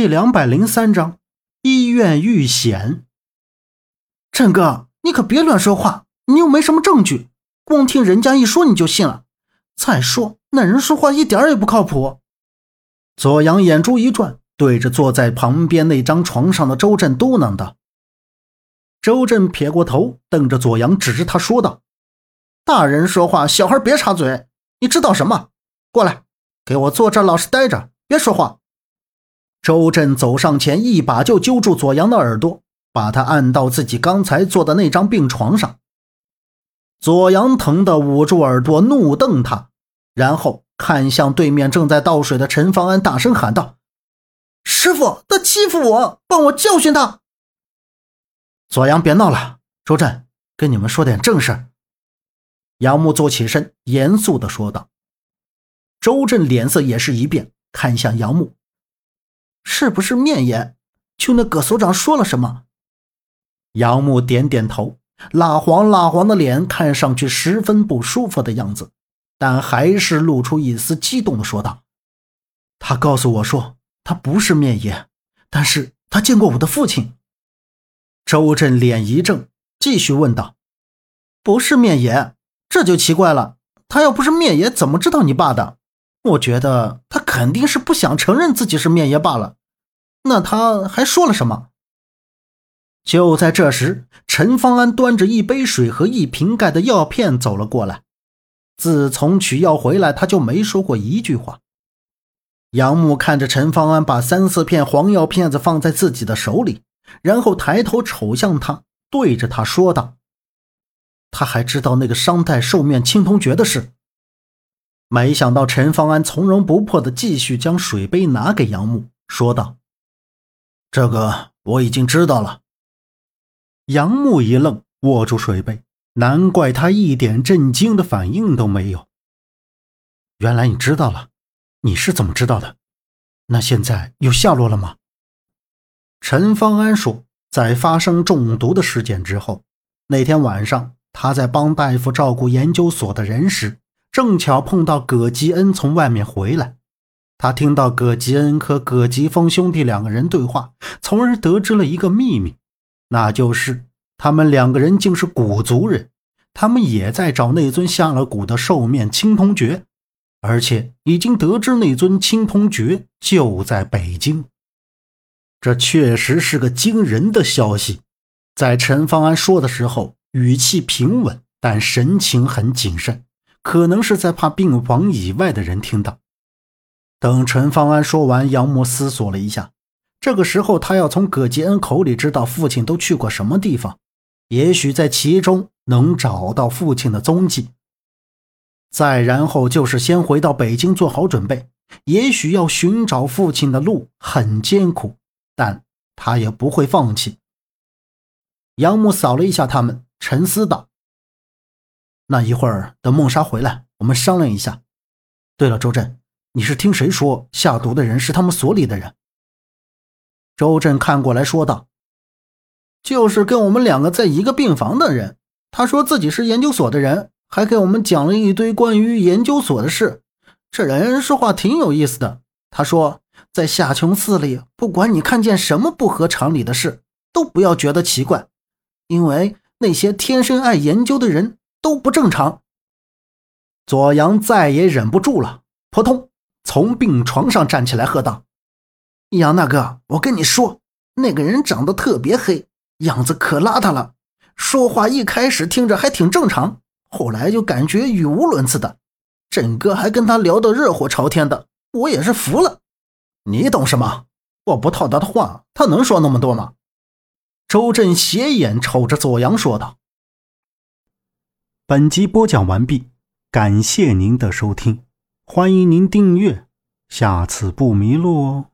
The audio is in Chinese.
第两百零三章医院遇险。陈哥，你可别乱说话，你又没什么证据，光听人家一说你就信了。再说那人说话一点也不靠谱。左阳眼珠一转，对着坐在旁边那张床上的周震嘟囔道：“周震撇过头，瞪着左阳，指着他说道：‘大人说话，小孩别插嘴。你知道什么？过来，给我坐这，老实待着，别说话。’”周震走上前，一把就揪住左阳的耳朵，把他按到自己刚才坐的那张病床上。左阳疼得捂住耳朵，怒瞪他，然后看向对面正在倒水的陈方安，大声喊道：“师傅，他欺负我，帮我教训他！”左阳，别闹了。周震，跟你们说点正事。杨木坐起身，严肃地说道。周震脸色也是一变，看向杨木。是不是面爷？就那葛所长说了什么？杨木点点头，蜡黄蜡黄的脸看上去十分不舒服的样子，但还是露出一丝激动的说道：“他告诉我说，他不是面爷，但是他见过我的父亲。”周震脸一正，继续问道：“不是面爷，这就奇怪了。他要不是面爷，怎么知道你爸的？”我觉得他肯定是不想承认自己是面爷罢了。那他还说了什么？就在这时，陈方安端着一杯水和一瓶盖的药片走了过来。自从取药回来，他就没说过一句话。杨木看着陈方安把三四片黄药片子放在自己的手里，然后抬头瞅向他，对着他说道：“他还知道那个商代兽面青铜爵的事。”没想到陈方安从容不迫地继续将水杯拿给杨木，说道：“这个我已经知道了。”杨木一愣，握住水杯，难怪他一点震惊的反应都没有。原来你知道了，你是怎么知道的？那现在有下落了吗？陈方安说：“在发生中毒的事件之后，那天晚上他在帮大夫照顾研究所的人时。”正巧碰到葛吉恩从外面回来，他听到葛吉恩和葛吉峰兄弟两个人对话，从而得知了一个秘密，那就是他们两个人竟是古族人，他们也在找那尊下了蛊的兽面青铜爵，而且已经得知那尊青铜爵就在北京。这确实是个惊人的消息。在陈方安说的时候，语气平稳，但神情很谨慎。可能是在怕病房以外的人听到。等陈方安说完，杨木思索了一下，这个时候他要从葛吉恩口里知道父亲都去过什么地方，也许在其中能找到父亲的踪迹。再然后就是先回到北京做好准备，也许要寻找父亲的路很艰苦，但他也不会放弃。杨木扫了一下他们，沉思道。那一会儿等梦莎回来，我们商量一下。对了，周震，你是听谁说下毒的人是他们所里的人？周震看过来说道：“就是跟我们两个在一个病房的人。他说自己是研究所的人，还给我们讲了一堆关于研究所的事。这人说话挺有意思的。他说，在夏琼寺里，不管你看见什么不合常理的事，都不要觉得奇怪，因为那些天生爱研究的人。”都不正常。左阳再也忍不住了，扑通从病床上站起来，喝道：“杨大哥，我跟你说，那个人长得特别黑，样子可邋遢了。说话一开始听着还挺正常，后来就感觉语无伦次的。振哥还跟他聊得热火朝天的，我也是服了。你懂什么？我不套他的话，他能说那么多吗？”周震斜眼瞅着左阳说道。本集播讲完毕，感谢您的收听，欢迎您订阅，下次不迷路哦。